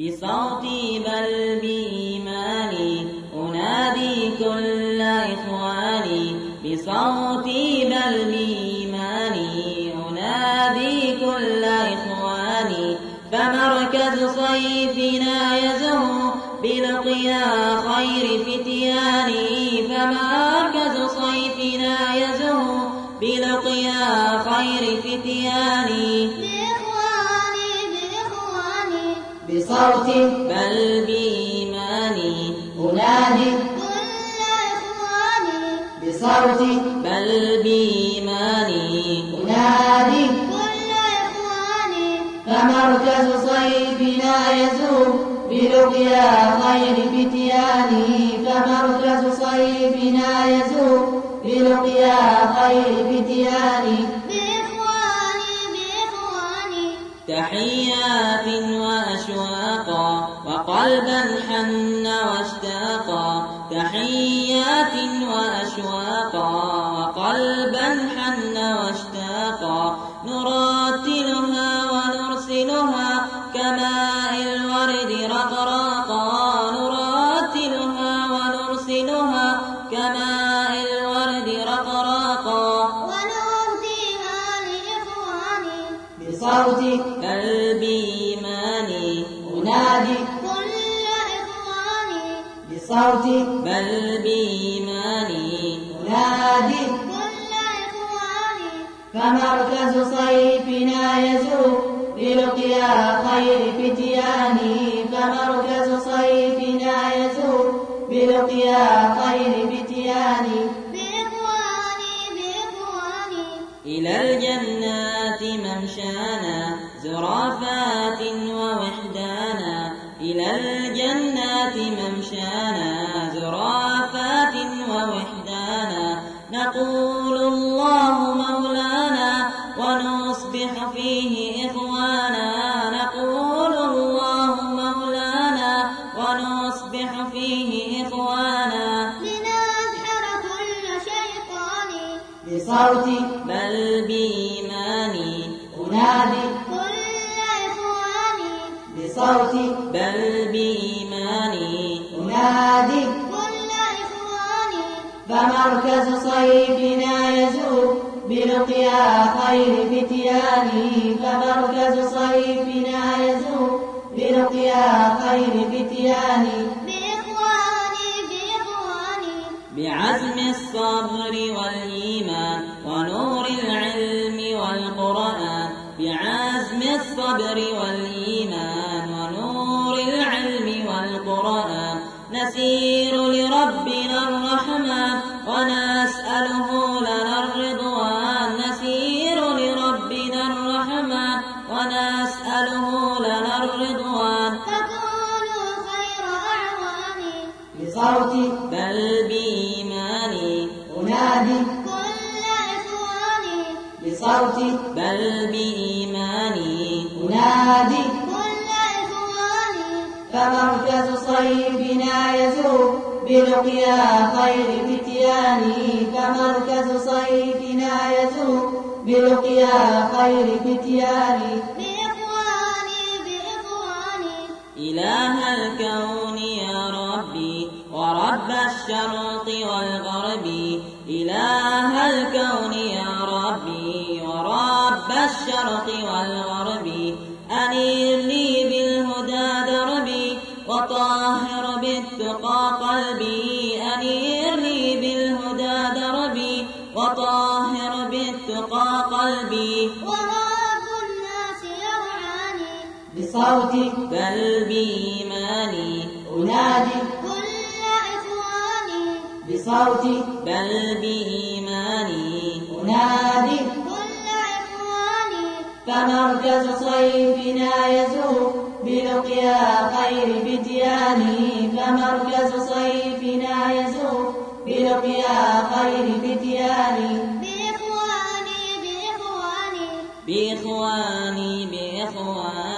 بصوتي بل بإيماني أنادي كل إخواني بصوتي بل بإيماني أنادي كل إخواني فمركز صيفنا يزهو بلقيا خير فتياني فمركز صيفنا يزهو بلقيا خير فتياني بصوتي بل بإيماني أنادي كل إخواني بصوتي بل بإيماني أنادي كل إخواني فمركز صيفنا يزور بلقيا خير فتياني. فمركز صيفنا يزور بلقيا خير فتياني. تحيات وأشواقا وقلبا حن واشتاقا تحيات وأشواقا وقلبا حن واشتاقا نراتلها ونرسلها كماء الورد رقراقا نراتلها ونرسلها كماء الورد رقراقا ونهديها لإخواني بصوتي بل أنادي كل إخواني بصوتي بل بإيماني أنادي كل إخواني فمركز صيفنا يزور بلقيا خير فتياني فمركز صيفنا يزور بلقيا خير فتياني بإخواني بإخواني إلى الجنات ممشانا زرافات ووحدانا إلى الجنات ممشانا زرافات ووحدانا. نقول الله مولانا ونصبح فيه إخوانا. نقول الله مولانا ونصبح فيه إخوانا. لنسحر كل شيطان. بصوتي بل بإيماني. أنادي بصوتي بل بإيماني. أنادي. كل إخواني فمركز صيفنا يزور بلقيا خير فتياني. فمركز صيفنا يزور بلقيا خير بإخواني بعزم الصبر والإيمان ونور العلم والقرآن. بعزم الصبر والإيمان نسير لربنا الرحمن ونسأله لنا الرضوان نسير لربنا الرحمن ونسأله لنا الرضوان. تكونوا خير أعواني. بصوتي بل بإيماني. أنادي كل إخواني. بصوتي بل بإيماني. أنادي فمركز صيفنا يزور بلقيا خير فتياني. فمركز صيفنا يزور بلقيا خير فتياني. بإخواني بإخواني. إله الكون يا ربي ورب الشرق والغرب. إله الكون يا ربي ورب الشرق والغرب. وطاهر بالتقى قلبي أنير لي بالهدى دربي. وطاهر بالتقى قلبي. ورب الناس يرعاني. بصوتي بل بإيماني أنادي كل إخواني. بصوتي بل بإيماني أنادي كل إخواني. فمركز صيفنا يزور بلقيا خير بديانه فمركز صيفنا يزور. بلقيا خير بديانه بإخواني بإخواني. بإخواني بإخواني.